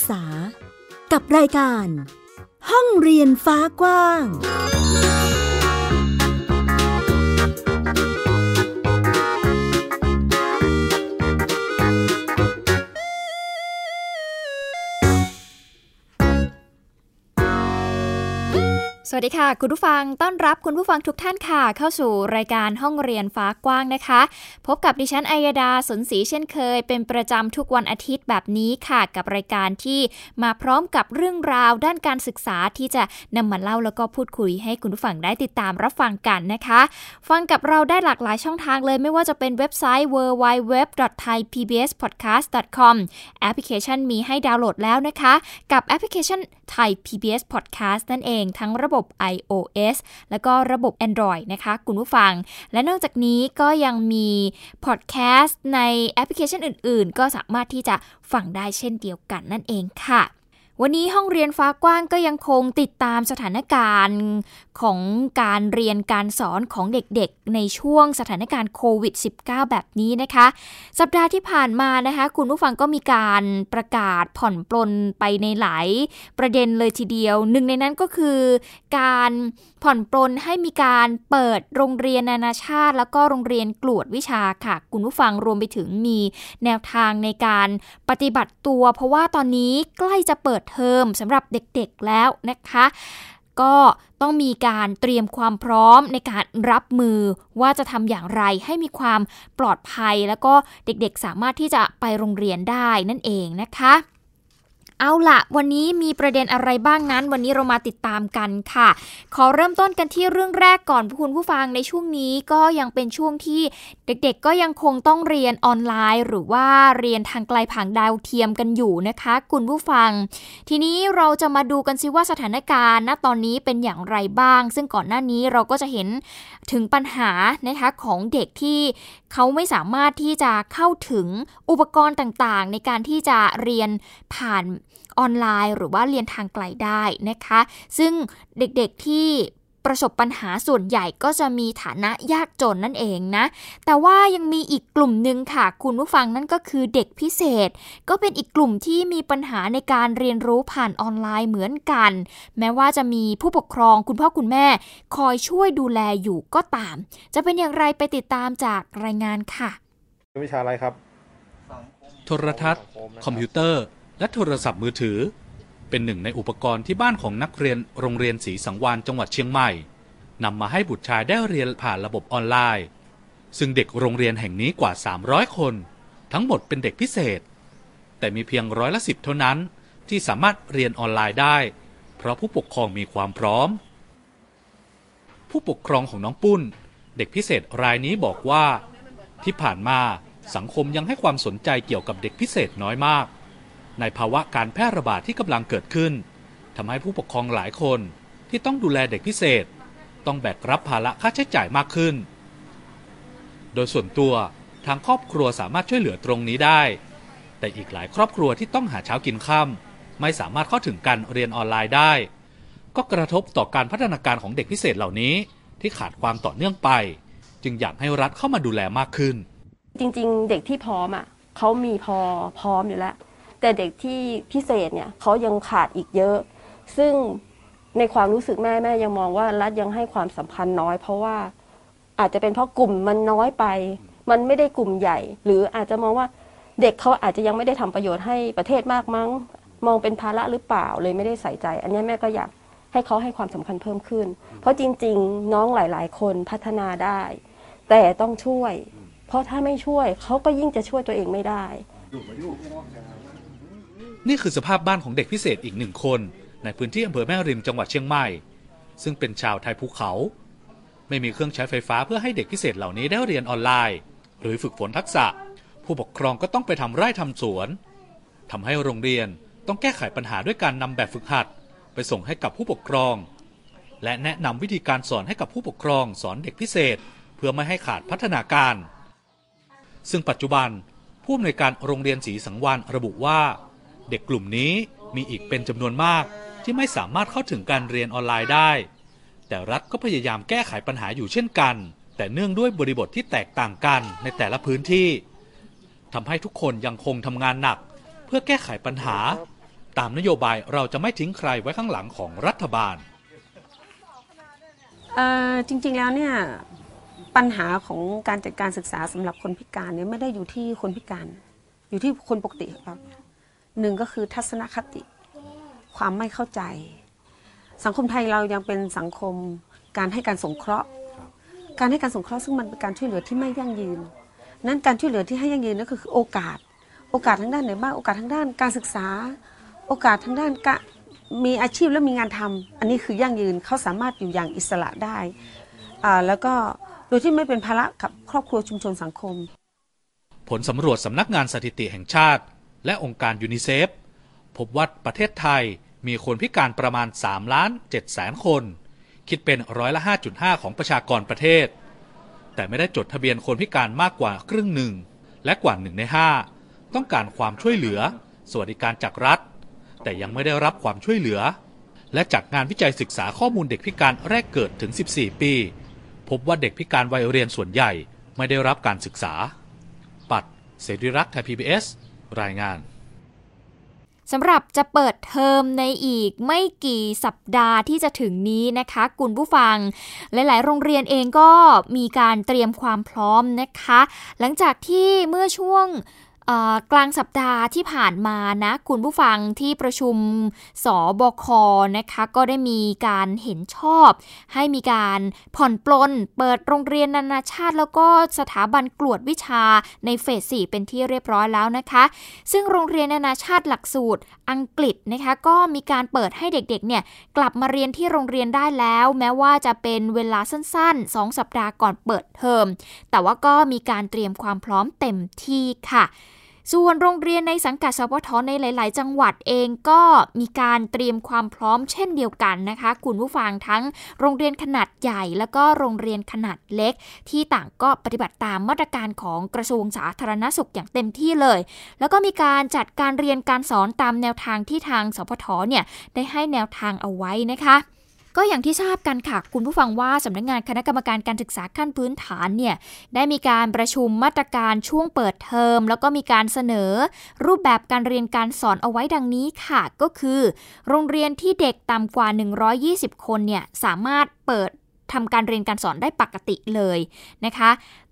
ศึกษา กับรายการ ห้องเรียนฟ้ากว้าง สวัสดีค่ะ คุณผู้ฟังต้อนรับคุณผู้ฟังทุกท่านค่ะ เข้าสู่รายการห้องเรียนฟ้ากว้างนะคะ พบกับดิฉันอัยดาสนศรีเช่นเคย เป็นประจำทุกวันอาทิตย์แบบนี้ค่ะ กับรายการที่มาพร้อมกับเรื่องราวด้านการศึกษาที่จะนำมาเล่าแล้วก็พูดคุยให้คุณผู้ฟังได้ติดตามรับฟังกันนะคะ ฟังกับเราได้หลากหลายช่องทางเลย ไม่ว่าจะเป็นเว็บไซต์ www.thaipbspodcast.com แอปพลิเคชันมีให้ดาวน์โหลดแล้วนะคะ กับแอปพลิเคชัน Thai PBS Podcast นั่นเองทั้งระบบ iOS แล้วก็ระบบ Android นะคะคุณผู้ฟัง และนอกจากนี้ก็ยังมีพอดแคสต์ในแอปพลิเคชันอื่น ๆ ก็สามารถที่จะฟังได้เช่นเดียวกันนั่นเองค่ะ วันนี้ห้องเรียนฟ้ากว้างก็ยังคงติดตามสถานการณ์ของการเรียนการสอนของเด็กๆ ในช่วงสถานการณ์โควิด -19 แบบนี้นะคะ สัปดาห์ที่ผ่านมานะคะ คุณผู้ฟังก็มีการประกาศผ่อนปลนไปในหลายประเด็นเลยทีเดียว หนึ่งในนั้นก็คือการ ผ่อนปลนให้มีการเปิดโรงเรียนนานาชาติ แล้วก็โรงเรียนกลวดวิชาค่ะ คุณผู้ฟังรวมไปถึงมีแนวทางในการปฏิบัติตัว เพราะว่าตอนนี้ใกล้จะเปิดเทอมสำหรับเด็กๆแล้วนะคะ ก็ต้องมีการเตรียมความพร้อมในการรับมือว่าจะทำอย่างไรให้มีความปลอดภัย แล้วก็เด็กๆสามารถที่จะไปโรงเรียนได้นั่นเองนะคะ เอาละวันนี้มีประเด็นอะไรบ้างนั้น วันนี้เรามาติดตามกันค่ะ ขอเริ่มต้นกันที่เรื่องแรกก่อนคุณผู้ฟังในช่วงนี้ก็ยังเป็นช่วงที่เด็กๆ ก็ยังคงต้องเรียนออนไลน์ หรือว่าเรียนทางไกลผ่านดาวเทียมกันอยู่นะคะ คุณผู้ฟัง ทีนี้เราจะมาดูกันซิว่าสถานการณ์ณตอนนี้เป็นอย่างไรบ้าง ซึ่งก่อนหน้านี้เราก็จะเห็นถึงปัญหานะคะของเด็กที่เขาไม่สามารถที่จะเข้าถึงอุปกรณ์ต่างๆ ในการที่จะเรียนผ่าน ออนไลน์หรือว่าเรียนทางไกลได้นะคะ ซึ่งเด็กๆที่ประสบปัญหาส่วนใหญ่ก็จะมีฐานะยากจนนั่นเองนะ แต่ว่ายังมีอีกกลุ่มหนึ่งค่ะ คุณผู้ฟังนั่นก็คือเด็กพิเศษ ก็เป็นอีกกลุ่มที่มีปัญหาในการเรียนรู้ผ่านออนไลน์เหมือนกัน แม้ว่าจะมีผู้ปกครองคุณพ่อคุณแม่ คอยช่วยดูแลอยู่ก็ตาม จะเป็นอย่างไรไปติดตามจากรายงานค่ะ วิชาอะไรครับ โทรทัศน์ คอมพิวเตอร์ และโทรศัพท์มือถือ เป็นหนึ่งในอุปกรณ์ที่บ้านของนักเรียนโรงเรียนศรีสังวานจังหวัดเชียงใหม่นำมาให้บุตรชายได้เรียนผ่านระบบออนไลน์ ซึ่งเด็กโรงเรียนแห่งนี้กว่า 300 คน ทั้งหมดเป็นเด็กพิเศษ แต่มีเพียงร้อยละสิบเท่านั้นที่สามารถเรียนออนไลน์ได้ เพราะผู้ปกครองมีความพร้อม ผู้ปกครองของน้องปุ้น เด็กพิเศษรายนี้บอกว่า ที่ผ่านมาสังคมยังให้ความสนใจเกี่ยวกับเด็กพิเศษน้อยมาก ในภาวะการแพร่ระบาดที่กำลังเกิดขึ้นทำให้ผู้ปกครองหลายคนที่ต้องดูแลเด็กพิเศษ ต้องแบกรับภาระค่าใช้จ่ายมากขึ้น โดยส่วนตัวทางครอบครัวสามารถช่วยเหลือตรงนี้ได้ แต่อีกหลายครอบครัวที่ต้องหาเช้ากินค่ำไม่สามารถเข้าถึงการเรียนออนไลน์ได้ ก็กระทบต่อการพัฒนาการของเด็กพิเศษเหล่านี้ ที่ขาดความต่อเนื่องไป จึงอยากให้รัฐเข้ามาดูแลมากขึ้น จริง ๆ เด็กที่พร้อมอะเขามีพอพร้อมอยู่แล้ว แต่เด็กที่พิเศษเนี่ยเขายังขาดอีกเยอะ ซึ่งในความรู้สึกแม่แม่ยังมองว่ารัฐยังให้ความสำคัญน้อย เพราะว่าอาจจะเป็นเพราะกลุ่มมันน้อยไป มันไม่ได้กลุ่มใหญ่ หรืออาจจะมองว่าเด็กเขาอาจจะยังไม่ได้ทำประโยชน์ให้ประเทศมากมั้ง มองเป็นภาระหรือเปล่าเลยไม่ได้ใส่ใจ อันนี้แม่ก็อยากให้เขาให้ความสำคัญเพิ่มขึ้น เพราะจริง ๆ น้องหลาย ๆ คนพัฒนาได้ แต่ต้องช่วย เพราะถ้าไม่ช่วยเขาก็ยิ่งจะช่วยตัวเองไม่ได้ นี่คือสภาพบ้านของเด็กพิเศษอีกหนึ่งคน ในพื้นที่อำเภอแม่ริมจังหวัดเชียงใหม่ ซึ่งเป็นชาวไทยภูเขา ไม่มีเครื่องใช้ไฟฟ้าเพื่อให้เด็กพิเศษเหล่านี้ได้เรียนออนไลน์ หรือฝึกฝนทักษะ ผู้ปกครองก็ต้องไปทำไร่ทำสวนทำให้โรงเรียนต้องแก้ไขปัญหาด้วยการนำแบบฝึกหัด ไปส่งให้กับผู้ปกครอง และแนะนำวิธีการสอนให้กับผู้ปกครองสอนเด็กพิเศษ เพื่อไม่ให้ขาดพัฒนาการ ซึ่งปัจจุบันผู้อำนวยการโรงเรียนศรีสังวานระบุว่า เด็กกลุ่มนี้มีอีกเป็นจำนวนมากที่ไม่สามารถเข้าถึงการเรียนออนไลน์ได้ แต่รัฐก็พยายามแก้ไขปัญหาอยู่เช่นกัน แต่เนื่องด้วยบริบทที่แตกต่างกันในแต่ละพื้นที่ทำให้ทุกคนยังคงทำงานหนัก เพื่อแก้ไขปัญหา ตามนโยบายเราจะไม่ทิ้งใครไว้ข้างหลังของรัฐบาลจริงๆแล้วเนี่ยปัญหาของการจัดการศึกษาสำหรับคนพิการเนี่ยไม่ได้อยู่ที่คนพิการ อยู่ที่คนปกติครับ หนึ่งก็คือทัศนคติ ความไม่เข้าใจ สังคมไทยเรายังเป็นสังคมการให้การสงเคราะห์ การให้การสงเคราะห์ซึ่งมันเป็นการช่วยเหลือที่ไม่ยั่งยืน นั้นการช่วยเหลือที่ให้ยั่งยืนนั่นก็คือโอกาส โอกาสทางด้านไหนบ้าง โอกาสทางด้านการศึกษา โอกาสทางด้านกมีอาชีพและมีงานทำอันนี้คือยั่งยืนเขาสามารถอยู่อย่างอิสระได้อ่าแล้วก็โดยที่ไม่เป็นภาระกับครอบครัวชุมชนสังคม ผลสำรวจสำนักงานสถิติแห่งชาติ และองค์การยูนิเซฟพบว่าประเทศไทยมีคนพิการประมาณ3ล้าน7แสนคน คิดเป็นร้อยละ 5.5 ของประชากรประเทศ แต่ไม่ได้จดทะเบียนคนพิการมากกว่าครึ่งหนึ่ง และกว่าหนึ่งใน 5 ต้องการความช่วยเหลือ สวัสดิการจากรัฐ แต่ยังไม่ได้รับความช่วยเหลือ และจากงานวิจัยศึกษาข้อมูลเด็กพิการแรกเกิดถึง 14 ปี พบว่าเด็กพิการวัยเรียนส่วนใหญ่ไม่ได้รับการศึกษา ปัดเสรีรักษ์ไทย PBS รายงานสำหรับจะเปิดเทอมในอีกไม่กี่สัปดาห์ที่จะถึงนี้นะคะคุณผู้ฟัง หลาย ๆ โรงเรียนเองก็มีการเตรียมความพร้อมนะคะ หลังจากที่เมื่อช่วง กลางสัปดาห์ที่ผ่านมานะคุณผู้ฟังที่ประชุมสบคนะคะก็ได้มีการเห็นชอบ ให้มีการผ่อนปลนเปิดโรงเรียนนานาชาติ แล้วก็สถาบันกลวดวิชาในเฟส 4 เป็นที่เรียบร้อยแล้วนะคะ ซึ่งโรงเรียนนานาชาติหลักสูตรอังกฤษนะคะก็มีการเปิดให้เด็กๆเนี่ยกลับมาเรียนที่โรงเรียนได้แล้ว แม้ว่าจะเป็นเวลาสั้นๆ 2 สัปดาห์ก่อนเปิดเทอมแต่ว่าก็มีการเตรียมความพร้อมเต็มที่ค่ะ ส่วนโรงเรียนในสังกัดสพทในหลาย ๆ จังหวัดเองก็มีการเตรียมความพร้อมเช่นเดียวกันนะคะคุณผู้ฟังทั้งโรงเรียนขนาดใหญ่ แล้วก็โรงเรียนขนาดเล็ก ที่ต่างก็ปฏิบัติตามมาตรการของกระทรวงสาธารณสุขอย่างเต็มที่เลย แล้วก็มีการจัดการเรียนการสอนตามแนวทางที่ทางสพทเนี่ยได้ให้แนวทางเอาไว้นะคะ ก็อย่างที่ทราบกันค่ะ คุณผู้ฟังว่าสำนักงานคณะกรรมการการศึกษาขั้นพื้นฐานเนี่ยได้มีการประชุมมาตรการช่วงเปิดเทอม แล้วก็มีการเสนอ รูปแบบการเรียนการสอนเอาไว้ดังนี้ค่ะ ก็คือ โรงเรียนที่เด็กต่ำกว่า 120 คนเนี่ยสามารถเปิดทำการเรียนการสอนได้ปกติเลยนะคะ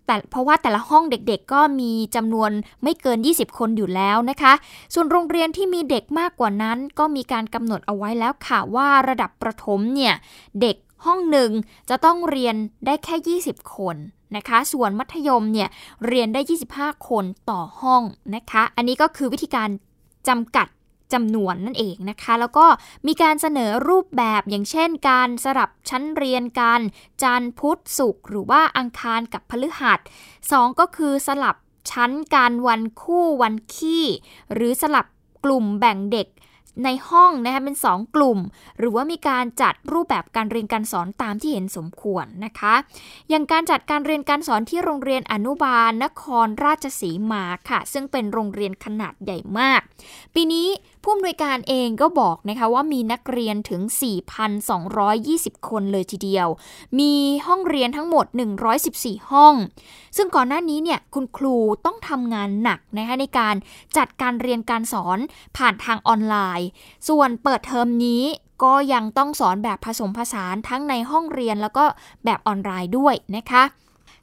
แต่เพราะว่าแต่ละห้องเด็กๆ ก็มีจำนวนไม่เกิน 20 คนอยู่แล้วนะคะ ส่วนโรงเรียนที่มีเด็กมากกว่านั้น ก็มีการกำหนดเอาไว้แล้วค่ะว่าระดับประถมเนี่ยเด็กห้องหนึ่งจะต้องเรียนได้แค่ 20 คนนะคะ ส่วนมัธยมเนี่ยเรียนได้ 25 คนต่อห้องนะคะ อันนี้ก็คือวิธีการจำกัด จำนวนนั่นเองนะคะ แล้วก็มีการเสนอรูปแบบอย่างเช่น การสลับชั้นเรียนกันจันทร์พุธศุกร์หรือว่าอังคารกับพฤหัสสองก็คือสลับชั้นการวันคู่วันขี้ หรือสลับกลุ่มแบ่งเด็กในห้องนะคะเป็น 2 กลุ่ม หรือว่ามีการจัดรูปแบบการเรียนการสอนตามที่เห็นสมควรนะคะ อย่างการจัดการเรียนการสอนที่โรงเรียนอนุบาลนครราชสีมาค่ะ ซึ่งเป็นโรงเรียนขนาดใหญ่มาก ปีนี้ ผู้อำนวยการเองก็บอกนะคะว่ามีนักเรียนถึง 4,220 คนเลยทีเดียว มีห้องเรียนทั้งหมด 114 ห้อง ซึ่งก่อนหน้านี้เนี่ยคุณครูต้องทำงานหนักนะคะในการจัดการเรียนการสอนผ่านทางออนไลน์ ส่วนเปิดเทอมนี้ก็ยังต้องสอนแบบผสมผสานทั้งในห้องเรียนแล้วก็แบบออนไลน์ด้วยนะคะ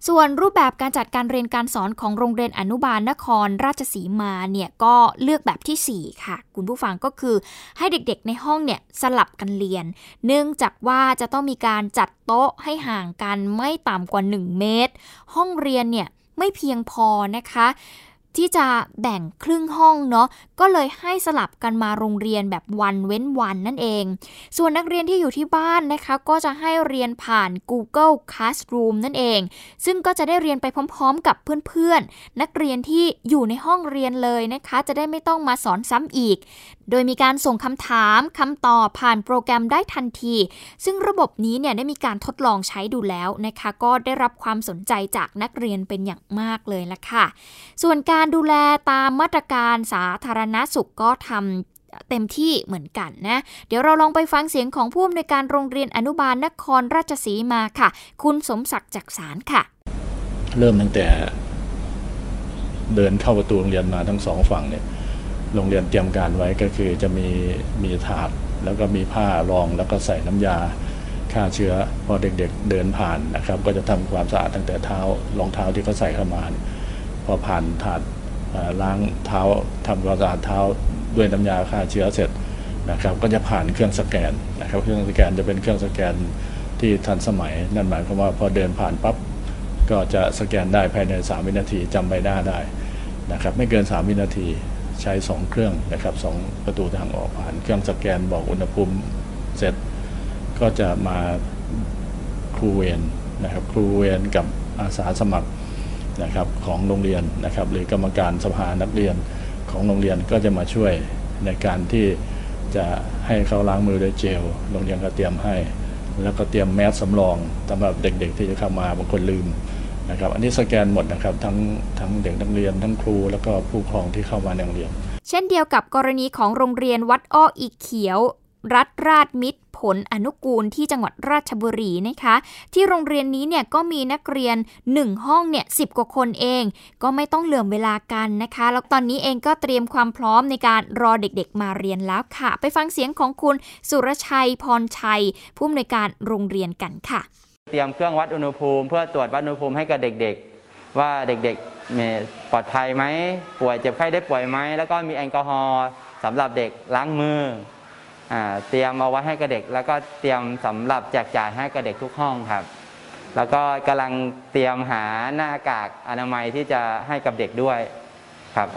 ส่วนรูปแบบการจัดการเรียนการสอนของโรงเรียนอนุบาลนครราชสีมาเนี่ยก็เลือกแบบที่ 4 ค่ะ คุณผู้ฟังก็คือให้เด็กๆในห้องเนี่ยสลับกันเรียน เนื่องจากว่าจะต้องมีการจัดโต๊ะให้ห่างกันไม่ต่ำกว่า 1 เมตร ห้องเรียนเนี่ยไม่เพียงพอนะคะ ที่จะแบ่งครึ่งห้องเนาะก็เลยให้สลับกันมาโรงเรียนแบบวันเว้นวันนั่นเอง ส่วนนักเรียนที่อยู่ที่บ้านนะคะ ก็จะให้เรียนผ่าน Google Classroom นั่นเอง ซึ่งก็จะได้เรียนไปพร้อม ๆ กับเพื่อนๆ นักเรียนที่อยู่ในห้องเรียนเลยนะคะ จะได้ไม่ต้องมาสอนซ้ำอีก โดยมีการส่งคำถามคำตอบผ่านโปรแกรมได้ทันที ซึ่งระบบนี้เนี่ยได้มีการทดลองใช้ดูแล้วนะคะ ก็ได้รับความสนใจจากนักเรียนเป็นอย่างมากเลยละค่ะ ส่วนการดูแลตามมาตรการสาธารณสุขก็ทำเต็มที่เหมือนกันนะ เดี๋ยวเราลองไปฟังเสียงของผู้อำนวยการโรงเรียนอนุบาลนครราชสีมาค่ะ คุณสมศักดิ์จักสารค่ะ เริ่มตั้งแต่เดินเข้าประตูโรงเรียนมาทั้งสองฝั่งเนี่ย โรงเรียนเตรียมการไว้ก็คือจะมีมีถาดแล้วก็มีผ้ารองแล้วก็ใส่น้ำยาฆ่าเชื้อ พอเด็กๆเดินผ่านนะครับ ก็จะทำความสะอาดตั้งแต่เท้ารองเท้าที่เขาใส่เข้ามา พอผ่านถาด ล้างเท้าทำความสะอาดเท้าด้วยน้ำยาฆ่าเชื้อเสร็จนะครับก็จะผ่านเครื่องสแกนนะครับเครื่องสแกนจะเป็นเครื่องสแกนที่ทันสมัย นั่นหมายความว่าพอเดินผ่านปั๊บก็จะสแกนได้ภายใน 3 วินาทีจำใบหน้าได้นะครับไม่เกิน 3 วินาทีใช้ 2 เครื่องนะครับสประตูทางออกผ่านเครื่องสแกนบอกอุณหภูมิเสร็จ ก็จะมาครูเวนนะครับครูเวนกับอาสาสมัคร นะครับของโรงเรียนนะครับหรือกรรมการสภานักเรียนของโรงเรียนก็จะมาช่วยในการที่จะให้เขาล้างมือด้วยเจลโรงเรียนก็เตรียมให้ แล้วก็เตรียมแมสสำรองสำหรับเด็กๆ ที่จะเข้ามาบางคนลืมนะครับอันนี้สแกนหมดนะครับทั้งทั้งเด็กนักเรียนทั้งครูแล้วก็ผู้ปกครองที่เข้ามาในโรงเรียน เช่นเดียวกับกรณีของโรงเรียนวัดอ้ออีเขียว รัฐราชมิตรผลอนุกูลที่จังหวัดราชบุรีนะคะ ที่โรงเรียนนี้เนี่ยก็มีนักเรียน 1 ห้องเนี่ยสิกว่าคนเอง ก็ไม่ต้องเหลื่อมเวลากันนะคะ แล้วตอนนี้เองก็เตรียมความพร้อมในการรอเด็กๆมาเรียนแล้วค่ะ ไปฟังเสียงของคุณสุรชัยพรชัย ผู้อำนวยการโรงเรียนกันค่ะ เตรียมเครื่องวัดอุณหภูมิ เพื่อตรวจวัดอุณหภูมิให้กับเด็กๆ ว่าเด็กๆปลอดภัยไหมป่วยเจ็บไข้ได้ป่วยไหมแล้วก็มีแอลกอฮอล์สำหรับเด็กล้างมือ เตรียมเอาไว้ให้กับเด็ก แล้วก็เตรียมสำหรับแจกจ่ายให้กับเด็กทุกห้องครับ แล้วก็กำลังเตรียมหาหน้ากากอนามัยที่จะให้กับเด็กด้วยครับ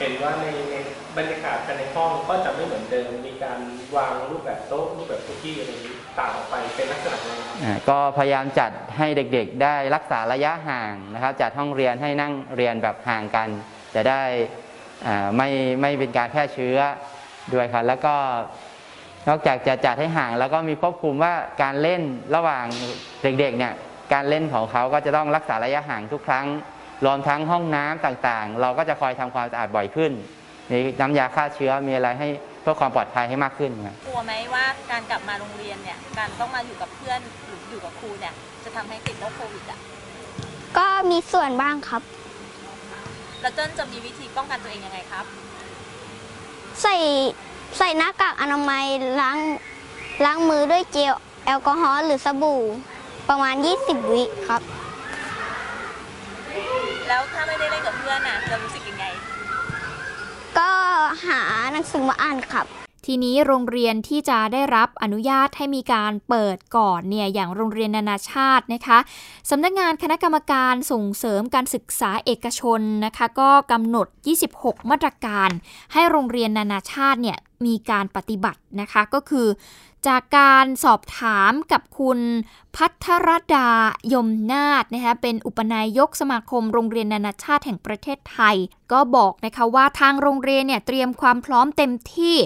เห็นว่าในในบรรยากาศภายในห้องก็จะไม่เหมือนเดิมมีการวางรูปแบบโต๊ะรูปแบบคุกกี้อะไรนี้ต่างออกไปเป็นลักษณะไงก็พยายามจัดให้เด็กๆ ได้รักษาระยะห่างนะครับจัดห้องเรียนให้นั่งเรียนแบบห่างกัน จะได้ไม่ไม่เป็นการแพร่เชื้อด้วยครับแล้วก็ นอกจากจะจัดให้ห่างแล้วก็มีควบคุมว่าการเล่นระหว่างเด็กๆเนี่ยการเล่นของเขาก็จะต้องรักษาระยะห่างทุกครั้ง รวมทั้งห้องน้ำต่างๆ เราก็จะคอยทำความสะอาดบ่อยขึ้นมีน้ำยาฆ่าเชื้อมีอะไรให้เพื่อความปลอดภัยให้มากขึ้นครับกลัวไหมว่าการกลับมาโรงเรียนเนี่ยการต้องมาอยู่กับเพื่อนหรืออยู่กับครูเนี่ยจะทำให้ติดโรคโควิดอะก็มีส่วนบ้างครับ แล้วเจ้นจะมีวิธีป้องกันตัวเองยังไงครับ ใส่ ใส่หน้ากากอนามัยล้างล้างมือด้วยเจลแอลกอฮอล์หรือสบู่ประมาณ 20 วิครับ แล้วถ้าไม่ได้เล่นกับเพื่อนน่ะจะรู้สึกยังไง ก็หาหนังสือมาอ่านครับ ทีนี้โรงเรียนที่จะได้รับอนุญาตให้มีการเปิดก่อนเนี่ยอย่างโรงเรียนนานาชาตินะคะสำนักงานคณะกรรมการส่งเสริมการศึกษาเอกชนนะคะก็กำหนด 26 มาตรการ ให้โรงเรียนนานาชาติเนี่ยมีการปฏิบัตินะคะก็คือ จากการสอบถามกับคุณพัทรดายมนาฏนะคะเป็นอุปนายกสมาคมโรงเรียนนานาชาติแห่งประเทศไทย ก็บอกนะคะว่าทางโรงเรียนเนี่ยเตรียมความพร้อมเต็มที่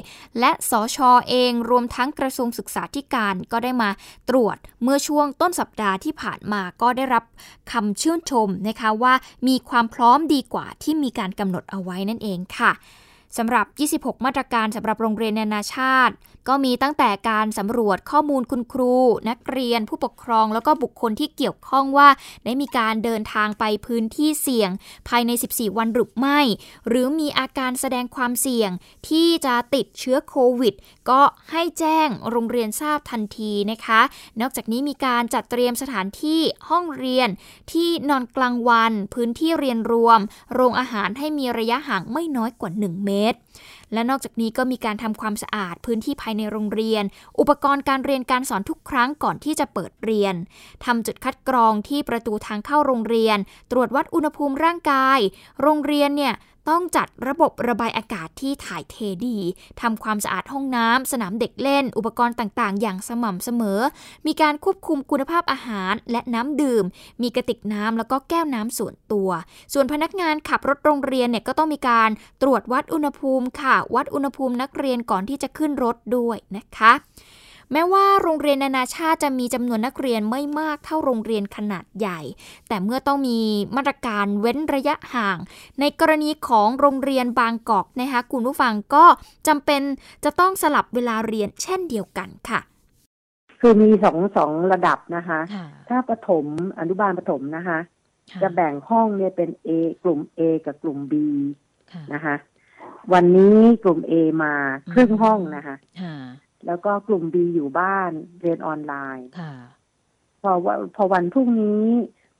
และสอชอเองรวมทั้งกระทรวงศึกษาธิการก็ได้มาตรวจเมื่อช่วงต้นสัปดาห์ที่ผ่านมาก็ได้รับคำชื่นชมนะคะว่ามีความพร้อมดีกว่าที่มีการกำหนดเอาไว้นั่นเองค่ะ สำหรับ 26 มาตรการสำหรับโรงเรียนนานาชาติ ก็มีตั้งแต่การสำรวจข้อมูลคุณครู นักเรียน ผู้ปกครอง แล้วก็บุคคลที่เกี่ยวข้องว่า ได้มีการเดินทางไปพื้นที่เสี่ยง ภายใน 14 วันหรือไม่ หรือมีอาการแสดงความเสี่ยงที่จะติดเชื้อโควิด ก็ให้แจ้งโรงเรียนทราบทันทีนะคะ นอกจากนี้มีการจัดเตรียมสถานที่ห้องเรียนที่นอนกลางวัน พื้นที่เรียนรวม โรงอาหารให้มีระยะห่างไม่น้อยกว่า 1 เมตรและนอกจากนี้ก็มีการทำความสะอาดพื้นที่ภายในโรงเรียน อุปกรณ์การเรียนการสอนทุกครั้งก่อนที่จะเปิดเรียนทำจุดคัดกรองที่ประตูทางเข้าโรงเรียน ตรวจวัดอุณหภูมิร่างกาย โรงเรียนเนี่ย ต้องจัดระบบระบายอากาศที่ถ่ายเทดีทำความสะอาดห้องน้ำสนามเด็กเล่น อุปกรณ์ต่างๆ อย่างสม่ำเสมอ มีการควบคุมคุณภาพอาหารและน้ำดื่ม มีกระติกน้ำแล้วก็แก้วน้ำส่วนตัว ส่วนพนักงานขับรถโรงเรียนเนี่ยก็ต้องมีการตรวจวัดอุณหภูมิค่ะ วัดอุณหภูมินักเรียนก่อนที่จะขึ้นรถด้วยนะคะ แม้ว่าโรงเรียนนานาชาติจะมีจำนวนนักเรียนไม่มากเท่าโรงเรียนขนาดใหญ่ แต่เมื่อต้องมีมาตรการเว้นระยะห่าง ในกรณีของโรงเรียนบางกอกนะคะคุณผู้ฟังก็จำเป็นจะต้องสลับเวลาเรียนเช่นเดียวกันค่ะ คือมีสองสองระดับนะคะ ถ้าประถมอนุบาลประถมนะคะ จะแบ่งห้องเนี่ยเป็น A กลุ่ม A กับกลุ่ม B นะคะ วันนี้กลุ่ม A มาครึ่งห้องนะคะค่ะ แล้วก็กลุ่ม B อยู่บ้านเรียนออนไลน์ค่ะพอว่าพอวันพรุ่งนี้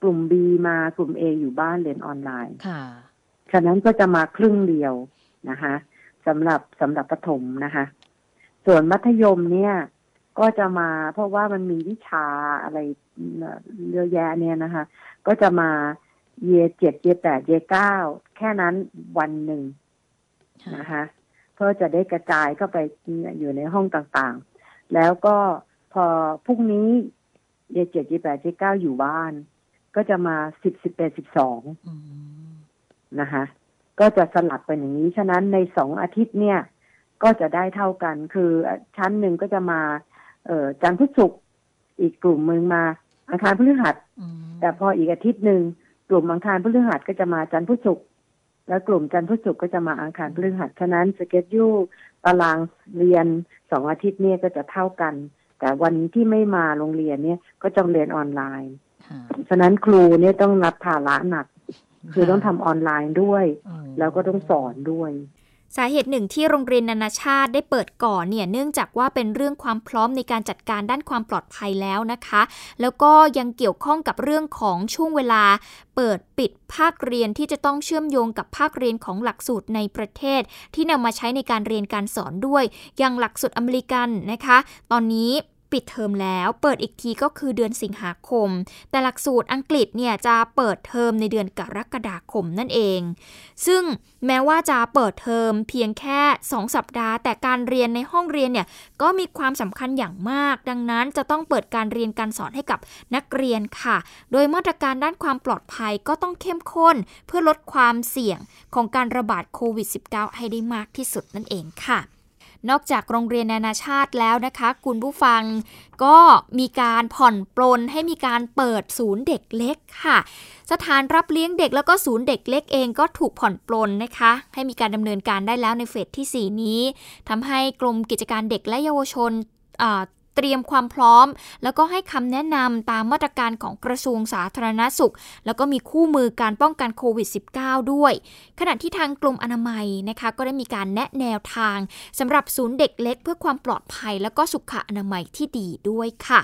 กลุ่ม B มากลุ่ม A อยู่บ้านเรียนออนไลน์ค่ะฉะนั้นก็จะมาครึ่งเดียวนะคะสำหรับสำหรับประถมนะคะ ส่วนมัธยมเนี่ย ก็จะมาเพราะว่ามันมีวิชาอะไรเยอะแยะเนี่ยนะคะ ก็จะมาเยเจ็ดเยแปดเยเก้าแค่นั้นวันหนึ่งนะคะ เพื่อจะได้กระจายเข้าไปอยู่ในห้องต่างๆ แล้วก็พอพรุ่งนี้เยเจ็ดเยแปดเยเก้าอยู่บ้าน ก็จะมาสิบสิบเอ็ดสิบสองนะคะ ก็จะสลับไปอย่างนี้ ฉะนั้นในสองอาทิตย์เนี่ย ก็จะได้เท่ากัน คือชั้นหนึ่งก็จะมา เอ่อจันทร์พุธศุกร์อีกกลุ่มมึงมาอังคารพฤหัสแต่พออีกอาทิตย์หนึ่งกลุ่มอังคารพฤหัสก็จะมาจันทร์พุธศุกร์ แล้วกลุ่มจันทร์พุธศุกร์ก็จะมาอังคารพฤหัสฉะนั้นสเกจยูตารางเรียนสองอาทิตย์เนี่ยก็จะเท่ากัน แต่วันที่ไม่มาโรงเรียนเนี่ยก็จะเรียนออนไลน์ฉะนั้นครูเนี่ยต้องรับภาระหนัก คือต้องทำออนไลน์ด้วย แล้วก็ต้องสอนด้วย สาเหตุหนึ่งที่โรงเรียนนานาชาติได้เปิดก่อนเนี่ยเนื่องจากว่าเป็นเรื่องความพร้อมในการจัดการด้านความปลอดภัยแล้วนะคะ แล้วก็ยังเกี่ยวข้องกับเรื่องของช่วงเวลา เปิดปิดภาคเรียนที่จะต้องเชื่อมโยงกับภาคเรียนของหลักสูตรในประเทศ ที่นำมาใช้ในการเรียนการสอนด้วย อย่างหลักสูตรอเมริกันนะคะ ตอนนี้ ปิดเทอมแล้ว เปิดอีกทีก็คือเดือนสิงหาคม แต่หลักสูตรอังกฤษเนี่ยจะเปิดเทอมในเดือนกรกฎาคมนั่นเอง ซึ่งแม้ว่าจะเปิดเทอมเพียงแค่ 2 สัปดาห์ แต่การเรียนในห้องเรียนเนี่ยก็มีความสำคัญอย่างมาก ดังนั้นจะต้องเปิดการเรียนการสอนให้กับนักเรียนค่ะ โดยมาตรการด้านความปลอดภัยก็ต้องเข้มข้น เพื่อลดความเสี่ยงของการระบาดโควิด -19 ให้ได้มากที่สุดนั่นเองค่ะ นอกจากโรงเรียนนานาชาติแล้วนะคะ คุณผู้ฟังก็มีการผ่อนปลนให้มีการเปิดศูนย์เด็กเล็กค่ะ สถานรับเลี้ยงเด็กแล้วก็ศูนย์เด็กเล็กเองก็ถูกผ่อนปลนนะคะ ให้มีการดำเนินการได้แล้วในเฟสที่ 4 นี้ทำให้กรมกิจการเด็กและเยาวชน เตรียมความพร้อม แล้วก็ให้คำแนะนำตามมาตรการของกระทรวงสาธารณสุข แล้วก็มีคู่มือการป้องกันโควิด -19 ด้วย ขณะที่ทางกรมอนามัยนะคะก็ได้มีการแนะแนวทางสำหรับศูนย์เด็กเล็ก เพื่อความปลอดภัย แล้วก็สุขอนามัยที่ดีด้วยค่ะ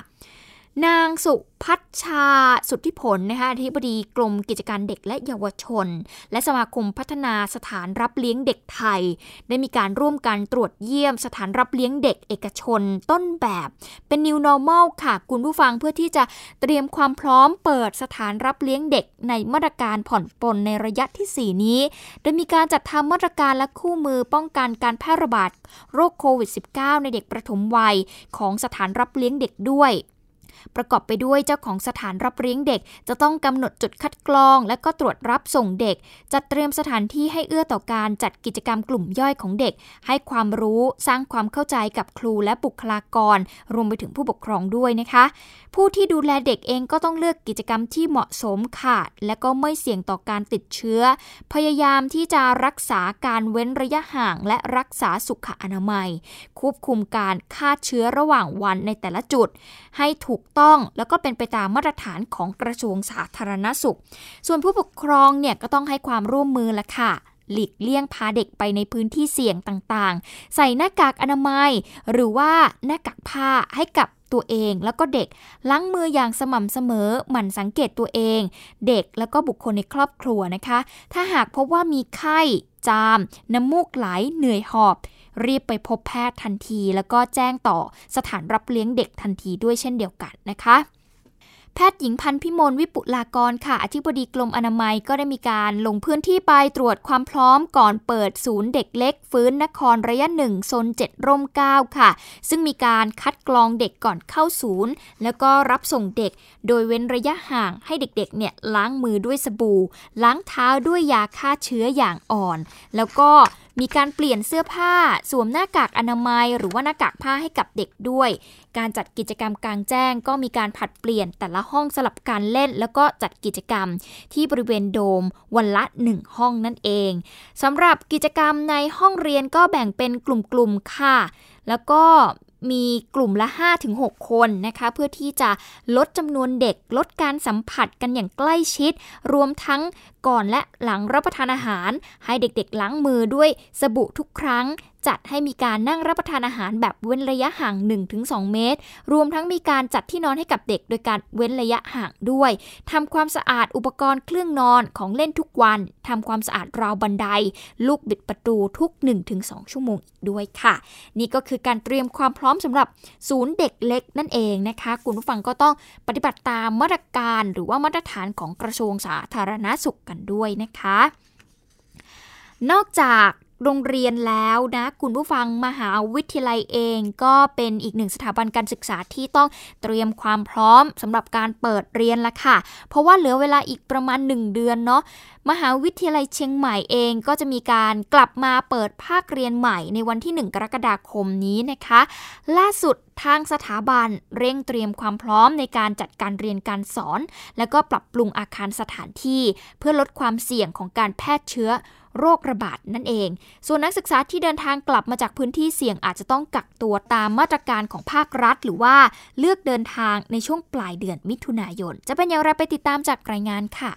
นางสุพัชชาสุทธิผลนะคะอธิบดีกรมกิจการเด็กและเยาวชน และสมาคมพัฒนาสถานรับเลี้ยงเด็กไทย ได้มีการร่วมกันตรวจเยี่ยมสถานรับเลี้ยงเด็กเอกชนต้นแบบเป็น new normal ค่ะคุณผู้ฟังเพื่อที่จะเตรียมความพร้อมเปิดสถานรับเลี้ยงเด็กในมาตรการผ่อนปลนในระยะที่ 4 นี้ โดยมีการจัดทำมาตรการและคู่มือป้องกันการแพร่ระบาดโรคโควิด -19 ในเด็กประถมวัยของสถานรับเลี้ยงเด็กด้วย ประกอบไปด้วยเจ้าของสถานรับเลี้ยงเด็ก จะต้องกำหนดจุดคัดกรอง และก็ตรวจรับส่งเด็ก จัดเตรียมสถานที่ให้เอื้อต่อการจัดกิจกรรมกลุ่มย่อยของเด็ก ให้ความรู้สร้างความเข้าใจกับครูและบุคลากร รวมไปถึงผู้ปกครองด้วยนะคะ ผู้ที่ดูแลเด็กเองก็ต้องเลือกกิจกรรมที่เหมาะสมค่ะและก็ไม่เสี่ยงต่อการติดเชื้อ พยายามที่จะรักษาการเว้นระยะห่างและรักษาสุขอนามัย ควบคุมการฆ่าเชื้อระหว่างวันในแต่ละจุด ให้ถูกต้อง แล้วก็เป็นไปตามมาตรฐานของกระทรวงสาธารณสุข ส่วนผู้ปกครองเนี่ยก็ต้องให้ความร่วมมือละค่ะหลีกเลี่ยงพาเด็กไปในพื้นที่เสี่ยงต่างๆ ใส่หน้ากากอนามัย หรือว่าหน้ากากผ้าให้กับตัวเองแล้วก็เด็กล้างมืออย่างสม่ำเสมอหมั่นสังเกตตัวเอง เด็กแล้วก็บุคคลในครอบครัวนะคะ ถ้าหากพบว่ามีไข้ จาม น้ำมูกไหลเหนื่อยหอบ รีบไปพบแพทย์ทันที แล้วก็แจ้งต่อสถานรับเลี้ยงเด็กทันทีด้วยเช่นเดียวกันนะคะแพทย์หญิงพันพิมลวิปุลากรค่ะ อธิบดีกรมอนามัยก็ได้มีการลงพื้นที่ไปตรวจความพร้อมก่อนเปิดศูนย์เด็กเล็ก ฟื้นนครระยะหนึ่งโซน7ร่ม9ค่ะ ซึ่งมีการคัดกรองเด็กก่อนเข้าศูนย์ แล้วก็รับส่งเด็ก โดยเว้นระยะห่างให้เด็กๆเนี่ยล้างมือด้วยสบู่ ล้างเท้าด้วยยาฆ่าเชื้ออย่างอ่อน แล้วก็ มีการเปลี่ยนเสื้อผ้า สวมหน้ากากอนามัย หรือว่าหน้ากากผ้าให้กับเด็กด้วย การจัดกิจกรรมกลางแจ้ง ก็มีการผัดเปลี่ยนแต่ละห้องสลับการเล่น แล้วก็จัดกิจกรรมที่บริเวณโดมวันละ 1 ห้องนั่นเองสำหรับกิจกรรมในห้องเรียนก็แบ่งเป็นกลุ่มๆค่ะ แล้วก็มีกลุ่มละ 5-6 คนนะคะ เพื่อที่จะลดจำนวนเด็กลดการสัมผัสกันอย่างใกล้ชิด รวมทั้งก่อนและหลังรับประทานอาหาร ให้เด็กๆล้างมือด้วยสบู่ทุกครั้ง จัดให้มีการนั่งรับประทานอาหารแบบเว้นระยะห่าง 1-2 เมตร รวมทั้งมีการจัดที่นอนให้กับเด็ก โดยการเว้นระยะห่างด้วยทำความสะอาดอุปกรณ์เครื่องนอนของเล่นทุกวันทำความสะอาดราวบันได ลูกบิดประตูทุก 1-2 ชั่วโมงอีกด้วยค่ะ นี่ก็คือการเตรียมความพร้อมสำหรับศูนย์เด็กเล็กนั่นเองนะคะ คุณผู้ฟังก็ต้องปฏิบัติตามมาตรการหรือว่ามาตรฐานของกระทรวงสาธารณสุขกันด้วยนะคะ นอกจาก โรงเรียนแล้วนะคุณผู้ฟังมหาวิทยาลัยเอง ก็เป็นอีกหนึ่งสถาบันการศึกษาที่ต้องเตรียมความพร้อมสำหรับการเปิดเรียนละค่ะ เพราะว่าเหลือเวลาอีกประมาณ 1 เดือนเนาะมหาวิทยาลัยเชียงใหม่เองก็จะมีการกลับมาเปิดภาคเรียนใหม่ในวันที่ 1 กรกฎาคมนี้นะคะ ล่าสุดทางสถาบันเร่งเตรียมความพร้อมในการจัดการเรียนการสอน แล้วก็ปรับปรุงอาคารสถานที่ เพื่อลดความเสี่ยงของการแพร่เชื้อโรคระบาดนั่นเอง ส่วนนักศึกษาที่เดินทางกลับมาจากพื้นที่เสี่ยงอาจจะต้องกักตัวตามมาตรการของภาครัฐ หรือว่าเลือกเดินทางในช่วงปลายเดือนมิถุนายน จะเป็นอย่างไรไปติดตามจากรายงานค่ะ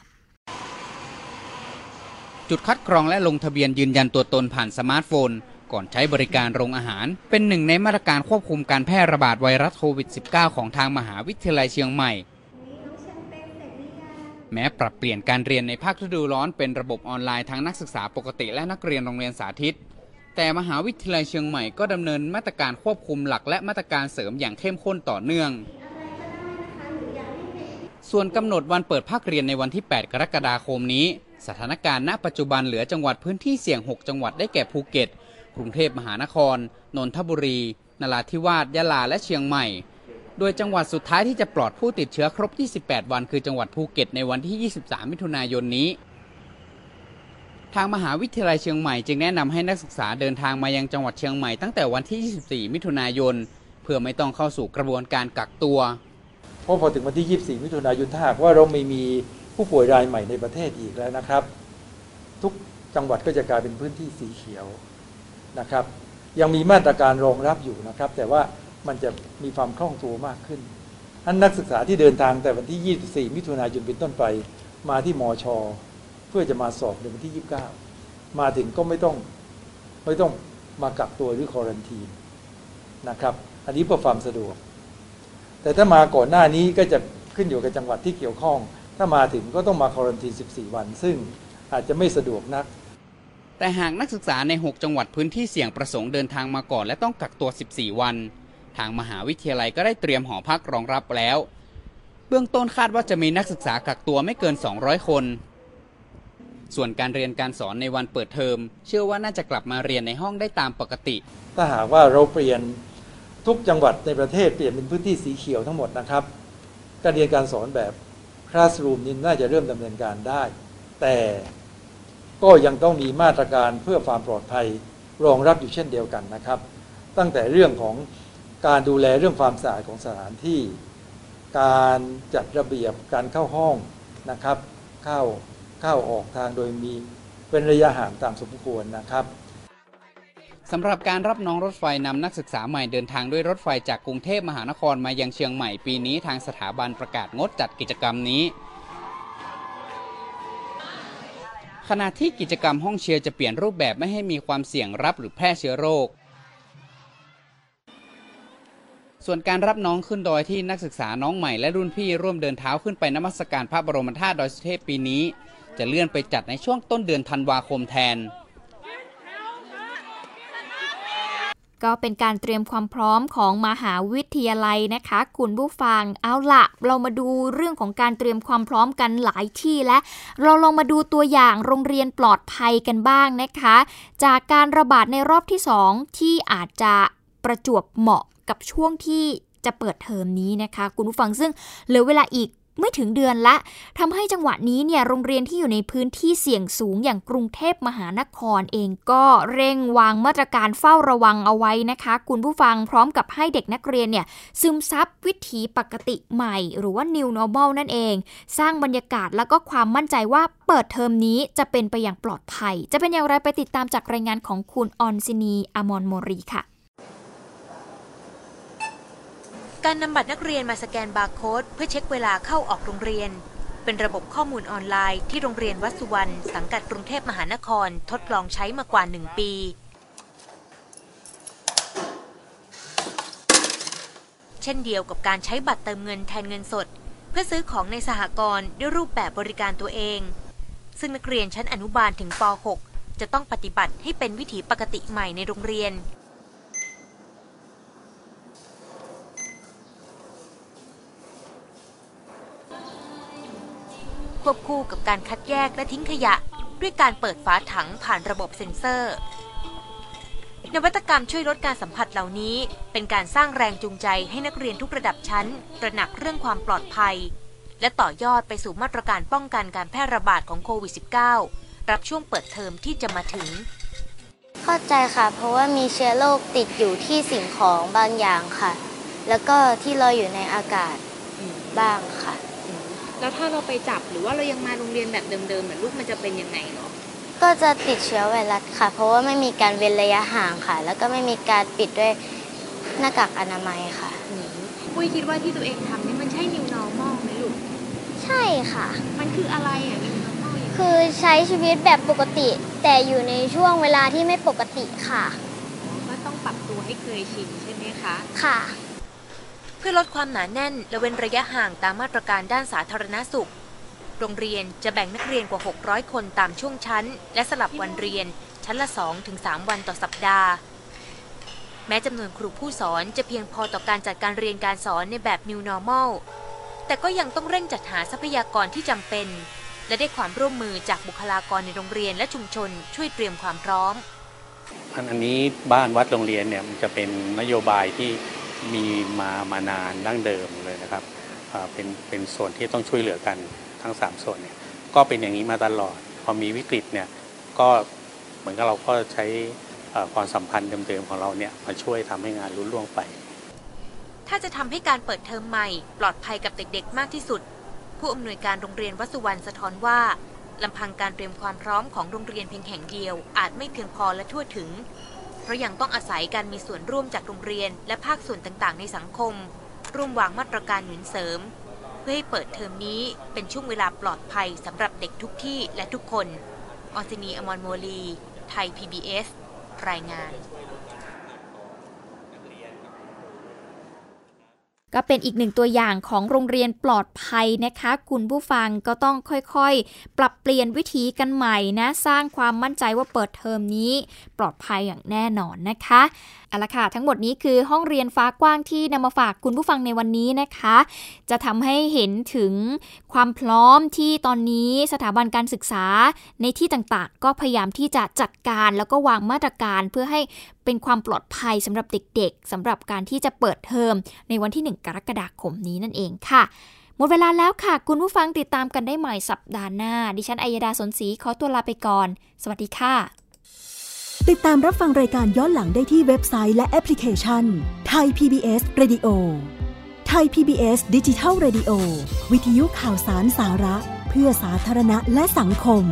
จุดคัดกรองและลงทะเบียนยืนยันตัวตนผ่านสมาร์ทโฟน ก่อนใช้บริการโรงอาหาร เป็นหนึ่งในมาตรการควบคุมการแพร่ระบาดไวรัสโควิด -19 ของทางมหาวิทยาลัยเชียงใหม่ แม้ปรับเปลี่ยนการเรียนในภาคฤดูร้อนเป็นระบบออนไลน์ทั้งนักศึกษาปกติและนักเรียนโรงเรียนสาธิต แต่มหาวิทยาลัยเชียงใหม่ก็ดำเนินมาตรการควบคุมหลักและมาตรการเสริมอย่างเข้มข้นต่อเนื่องส่วนกำหนดวันเปิดภาคเรียนในวันที่ 8 กรกฎาคมนี้ สถานการณ์ณปัจจุบันเหลือจังหวัดพื้นที่เสี่ยง 6 จังหวัดได้แก่ภูเก็ต กรุงเทพมหานคร นนทบุรี นราธิวาสยะลาและเชียงใหม่ โดยจังหวัดสุดท้ายที่จะปลอดผู้ติดเชื้อครบ 28 วัน คือจังหวัดภูเก็ตในวันที่ 23 มิถุนายนนี้ ทางมหาวิทยาลัยเชียงใหม่จึงแนะนำให้นักศึกษาเดินทางมายังจังหวัดเชียงใหม่ตั้งแต่วันที่ 24 มิถุนายน เพื่อไม่ต้องเข้าสู่กระบวนการกักตัวเพราะพอถึงวันที่ 24 มิถุนายนถ้าหากว่าเราไม่มีผู้ป่วยรายใหม่ในประเทศอีกแล้วนะครับ ทุกจังหวัดก็จะกลายเป็นพื้นที่สีเขียว นะครับ ยังมีมาตรการรองรับอยู่นะครับ แต่ว่ามันจะมีความคล่องตัวมากขึ้นท่านนักศึกษาที่เดินทางแต่วันที่ 24 มิถุนายนเป็นต้นไป มาที่มอชอเพื่อจะมาสอบในวันที่ 29 มาถึงก็ไม่ต้องไม่ต้องมากักตัวหรือคอรันทีนนะครับ อันนี้เพื่อความสะดวก แต่ถ้ามาก่อนหน้านี้ก็จะขึ้นอยู่กับจังหวัดที่เกี่ยวข้อง ถ้ามาถึงก็ต้องมาคอรันทีน14 วัน ซึ่งอาจจะไม่สะดวกนัก แต่หากนักศึกษาใน 6 จังหวัดพื้นที่เสี่ยงประสงค์เดินทางมาก่อน และต้องกักตัว 14 วัน ทางมหาวิทยาลัยก็ได้เตรียมหอพักรองรับแล้ว เบื้องต้นคาดว่าจะมีนักศึกษากักตัวไม่เกิน 200 คน ส่วนการเรียนการสอนในวันเปิดเทอม เชื่อว่าน่าจะกลับมาเรียนในห้องได้ตามปกติ ถ้าหากว่าเราเปลี่ยนทุกจังหวัดในประเทศเปลี่ยนเป็นพื้นที่สีเขียวทั้งหมดนะครับ การเรียนการสอนแบบคลาสรูมนี่น่าจะเริ่มดำเนินการได้ แต่ ก็ยังต้องมีมาตรการเพื่อความปลอดภัยรองรับอยู่เช่นเดียวกันนะครับ ตั้งแต่เรื่องของการดูแลเรื่องความสะอาดของสถานที่ การจัดระเบียบการเข้าห้องนะครับ เข้าเข้าออกทางโดยมีเป็นระยะห่างตามสมควรนะครับสำหรับการรับน้องรถไฟนำนักศึกษาใหม่เดินทางด้วยรถไฟจากกรุงเทพมหานครมายังเชียงใหม่ปีนี้ทางสถาบันประกาศงดจัดกิจกรรมนี้ ขณะที่กิจกรรมห้องเชียร์จะเปลี่ยนรูปแบบไม่ให้มีความเสี่ยงรับหรือแพร่เชื้อโรค ส่วนการรับน้องขึ้นดอยที่นักศึกษาน้องใหม่และรุ่นพี่ร่วมเดินเท้าขึ้นไปนมัสการพระบรมธาตุดอยสุเทพปีนี้ จะเลื่อนไปจัดในช่วงต้นเดือนธันวาคมแทน ก็เป็นการเตรียมความพร้อมของมหาวิทยาลัยนะคะ คุณผู้ฟังเอาละเรามาดูเรื่องของการเตรียมความพร้อมกันหลายที่และ เราลองมาดูตัวอย่างโรงเรียนปลอดภัยกันบ้างนะคะ จากการระบาดในรอบที่ 2 ที่อาจจะประจวบเหมาะกับช่วงที่จะเปิดเทอมนี้นะคะ คุณผู้ฟังซึ่งเหลือเวลาอีก ไม่ถึงเดือนละทำให้จังหวะนี้เนี่ยโรงเรียนที่อยู่ในพื้นที่เสี่ยงสูงอย่างกรุงเทพมหานครเองก็เร่งวางมาตรการเฝ้าระวังเอาไว้นะคะ คุณผู้ฟังพร้อมกับให้เด็กนักเรียนเนี่ยซึมซับวิถีปกติใหม่ หรือว่า new normal นั่นเอง สร้างบรรยากาศแล้วก็ความมั่นใจว่าเปิดเทอมนี้จะเป็นไปอย่างปลอดภัย จะเป็นอย่างไรไปติดตามจากรายงานของคุณออนซินีอมรโมรีค่ะ การนำบัตรนักเรียนมาสแกนบาร์โค้ดเพื่อเช็คเวลาเข้าออกโรงเรียน เป็นระบบข้อมูลออนไลน์ที่โรงเรียนวัดสุวรรณสังกัดกรุงเทพมหานครทดลองใช้มากว่า 1 ปีเช่นเดียวกับการใช้บัตรเติมเงินแทนเงินสด เพื่อซื้อของในสหกรณ์ด้วยรูปแบบบริการตัวเอง ซึ่งนักเรียนชั้นอนุบาลถึงป .6 จะต้องปฏิบัติให้เป็นวิถีปกติใหม่ในโรงเรียน วบคู่กับการคัดแยกและทิ้งขยะ ด้วยการเปิดฝาถังผ่านระบบเซ็นเซอร์ นวัตกรรมช่วยลดการสัมผัสเหล่านี้ เป็นการสร้างแรงจูงใจให้นักเรียนทุกระดับชั้น ตระหนักเรื่องความปลอดภัย และต่อยอดไปสู่มาตรการป้องกันการแพร่ระบาดของโควิด -19 รับช่วงเปิดเทอมที่จะมาถึงเข้าใจค่ะ เพราะว่ามีเชื้อโรคติดอยู่ที่สิ่งของบางอย่างค่ะ แล้วก็ที่ลอยอยู่ในอากาศบ้างค่ะ แล้วถ้าเราไปจับหรือว่าเรายังมาโรงเรียนแบบเดิมๆเหมือนลูกมันจะเป็นยังไงเนาะก็จะติดเชื้อไวรัสค่ะ เพราะว่าไม่มีการเว้นระยะห่างค่ะ แล้วก็ไม่มีการปิดด้วยหน้ากากอนามัยค่ะปุ้ยคิดว่าที่ตัวเองทำนี่มันใช่ new normal ไหมลูกใช่ค่ะ มันคืออะไรอะ new normal อย่างคือใช้ชีวิตแบบปกติ แต่อยู่ในช่วงเวลาที่ไม่ปกติค่ะก็ต้องปรับตัวให้เคยชินใช่ไหมคะ ค่ะ เพื่อลดความหนาแน่นและเว้นระยะห่างตามมาตรการด้านสาธารณสุข โรงเรียนจะแบ่งนักเรียนกว่า 600 คนตามช่วงชั้น และสลับวันเรียน ชั้นละ 2-3 วันต่อสัปดาห์ แม้จำนวนครูผู้สอนจะเพียงพอต่อการจัดการเรียนการสอนในแบบ New Normal แต่ก็ยังต้องเร่งจัดหาทรัพยากรที่จำเป็น และได้ความร่วมมือจากบุคลากรในโรงเรียนและชุมชนช่วยเตรียมความพร้อมอันนี้บ้านวัดโรงเรียนเนี่ยมันจะเป็นนโยบายที่ มีมามานานดั้งเดิมเลยนะครับเป็นเป็นส่วนที่ต้องช่วยเหลือกันทั้ง 3 ส่วนเนี่ยก็เป็นอย่างนี้มาตลอด พอมีวิกฤตเนี่ยก็เหมือนกับเราก็ใช้ความสัมพันธ์เดิมๆของเราเนี่ยมาช่วยทำให้งานรุ่ล่วงไป ถ้าจะทำให้การเปิดเทอมใหม่ ปลอดภัยกับเด็กๆ มากที่สุด ผู้อำนวยการโรงเรียนวัสุวรรณสะท้อนว่าลำพังการเตรียมความพร้อมของโรงเรียนเพียงแห่งเดียว อาจไม่เพียงพอและทั่วถึง เพราะยังต้องอาศัยการมีส่วนร่วมจากโรงเรียน และภาคส่วนต่างๆ ในสังคม ร่วมวางมาตรการหนุนเสริม เพื่อให้เปิดเทอมนี้เป็นช่วงเวลาปลอดภัยสำหรับเด็กทุกที่และทุกคนออซินีอมรโมลี ไทย PBS รายงาน ก็เป็นอีกหนึ่งตัวอย่างของโรงเรียนปลอดภัยนะคะ คุณผู้ฟังก็ต้องค่อยๆ ปรับเปลี่ยนวิธีกันใหม่นะ สร้างความมั่นใจว่าเปิดเทอมนี้ ปลอดภัยอย่างแน่นอนนะคะเอาละค่ะ ทั้งหมดนี้คือห้องเรียนฟ้ากว้างที่นำมาฝากคุณผู้ฟังในวันนี้นะคะ จะทำให้เห็นถึงความพร้อมที่ตอนนี้สถาบันการศึกษาในที่ต่างๆ ก็พยายามที่จะจัดการแล้วก็วางมาตรการเพื่อให้ เป็นความปลอดภัยสำหรับเด็กๆสำหรับการที่จะเปิดเทอมในวันที่ 1 กรกฎาคมนี้นั่นเองค่ะ หมดเวลาแล้วค่ะ คุณผู้ฟังติดตามกันได้ใหม่สัปดาห์หน้า ดิฉันอัยดาสนศรีขอตัวลาไปก่อน สวัสดีค่ะ ติดตามรับฟังรายการย้อนหลังได้ที่เว็บไซต์และแอปพลิเคชันไทย PBS Radio ไทย PBS ดิจิทัล Radio วิทยุข่าวสารสาระ เพื่อสาธารณะและสังคม